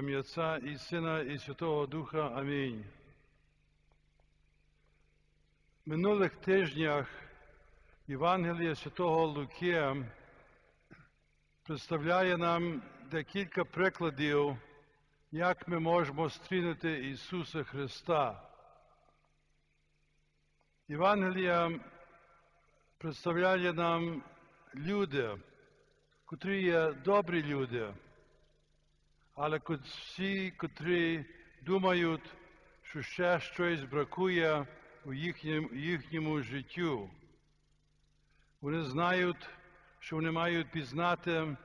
Ім'я Отця і Сина, і Святого Духа. Амінь. Минулих тижнях Євангелія Святого Луки представляє нам декілька прикладів, як ми можемо стрінути Ісуса Христа. Євангелія представляє нам люди, котрі є добрі люди, але всі, котрі думають, що ще щось бракує у їхньому, їхньому життю. Вони знають, що вони мають пізнати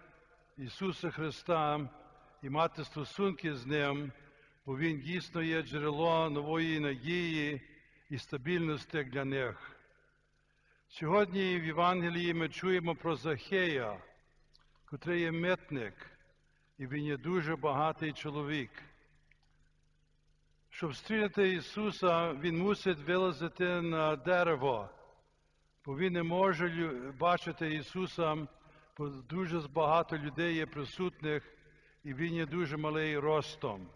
Ісуса Христа і мати стосунки з Ним, бо Він дійсно є джерело нової надії і стабільності для них. Сьогодні в Євангелії ми чуємо про Захея, котрий є митник, і він є дуже багатий чоловік. Щоб стріляти Ісуса, Він мусить вилазити на дерево, бо Він не може бачити Ісуса, бо дуже багато людей є присутних, і Він є дуже малий ростом.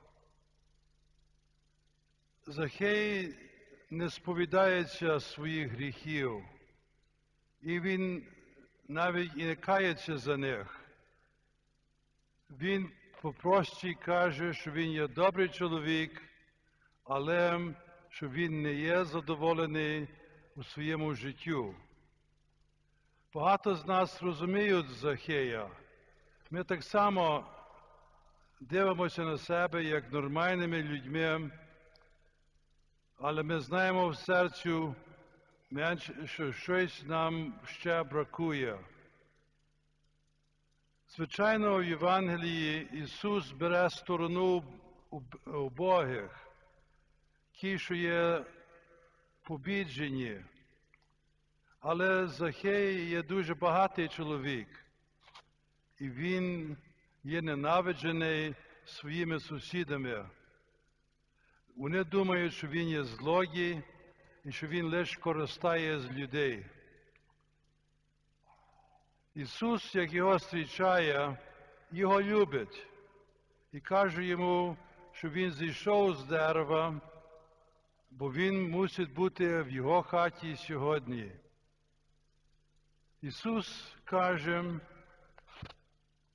Захей не сповідається своїх гріхів, і він навіть і не кається за них. Він попрості каже, що він є добрий чоловік, але що він не є задоволений у своєму життю. Багато з нас розуміють Захея. Ми так само дивимося на себе як нормальними людьми, але ми знаємо в серцю, що щось нам ще бракує. Звичайно, в Євангелії Ісус бере сторону убогих, ті, що є побіджені. Але Захей є дуже багатий чоловік, і він є ненавиджений своїми сусідами. Вони думають, що він є злодій і що він лише користає з людей. Ісус, як його зустрічає, його любить і каже йому, що він зійшов з дерева, бо він мусить бути в його хаті сьогодні. Ісус каже,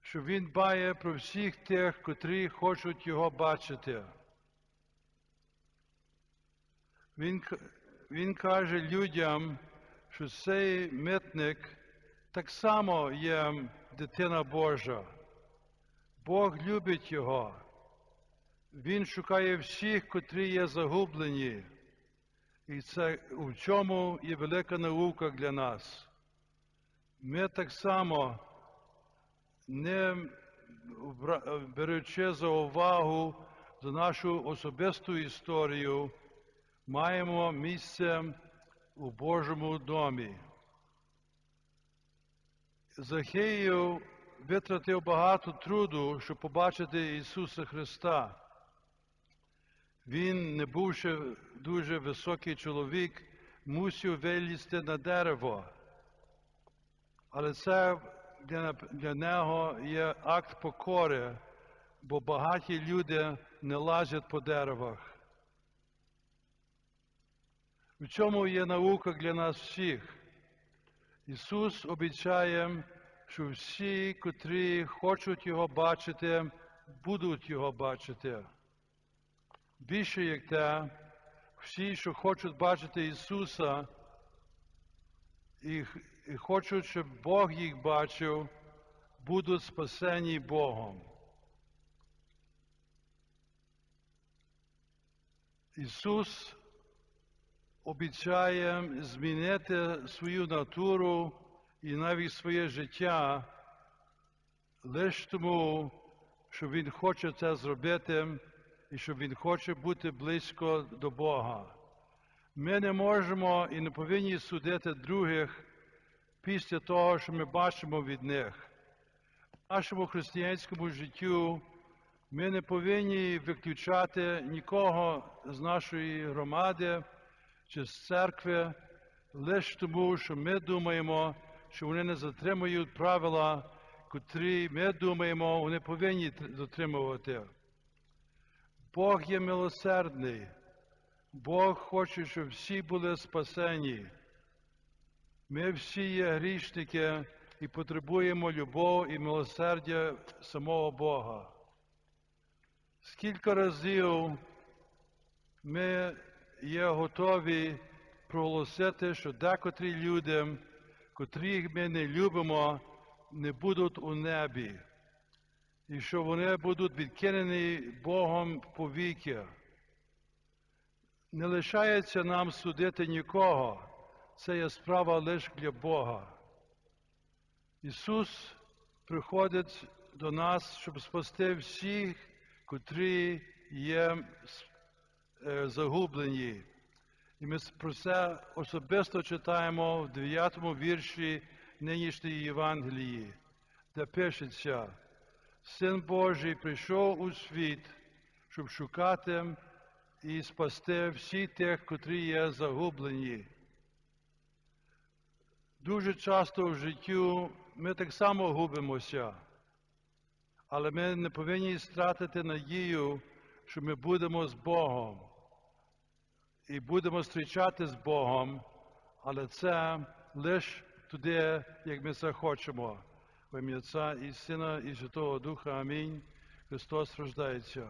що Він дбає про всіх тих, котрі хочуть Його бачити. Він, він каже людям, що цей митник так само є дитина Божа. Бог любить його. Він шукає всіх, котрі є загублені. І це у чому є велика наука для нас. Ми так само, не беручи за увагу за нашу особисту історію, маємо місце у Божому домі. Захеїв витратив багато труду, щоб побачити Ісуса Христа. Він, не бувши дуже високий чоловік, мусив вилізти на дерево. Але це для, нього є акт покори, бо багаті люди не лазять по деревах. В чому є наука для нас всіх? Ісус обіцяє, що всі, котрі хочуть Його бачити, будуть Його бачити. Більше як те, всі, що хочуть бачити Ісуса, і, хочуть, щоб Бог їх бачив, будуть спасені Богом. Ісус обіцяє змінити свою натуру і навіть своє життя лише тому, що Він хоче це зробити і що Він хоче бути близько до Бога. Ми не можемо і не повинні судити других після того, що ми бачимо від них. В нашому християнському життю ми не повинні виключати нікого з нашої громади чи з церкви лише тому, що ми думаємо, що вони не затримують правила, котрі ми думаємо, вони повинні дотримувати. Бог є милосердний. Бог хоче, щоб всі були спасені. Ми всі є грішники і потребуємо любов і милосердя самого Бога. Скільки разів ми є готові проголосити, що декотрі люди, котрих ми не любимо, не будуть у небі, і що вони будуть відкинені Богом повіки. Не лишається нам судити нікого. Це є справа лише для Бога. Ісус приходить до нас, щоб спасти всіх, котрі є загублені. І ми про це особисто читаємо в 9 вірші нинішньої Євангелії, де пишеться, Син Божий прийшов у світ, щоб шукати і спасти всіх тих, котрі є загублені. Дуже часто в життю ми так само губимося, але ми не повинні стратити надію, що ми будемо з Богом і будемо зустрічати з Богом, але це лише туди, як ми це хочемо. В ім'я Отця і Сина, і Святого Духа. Амінь. Христос рождається.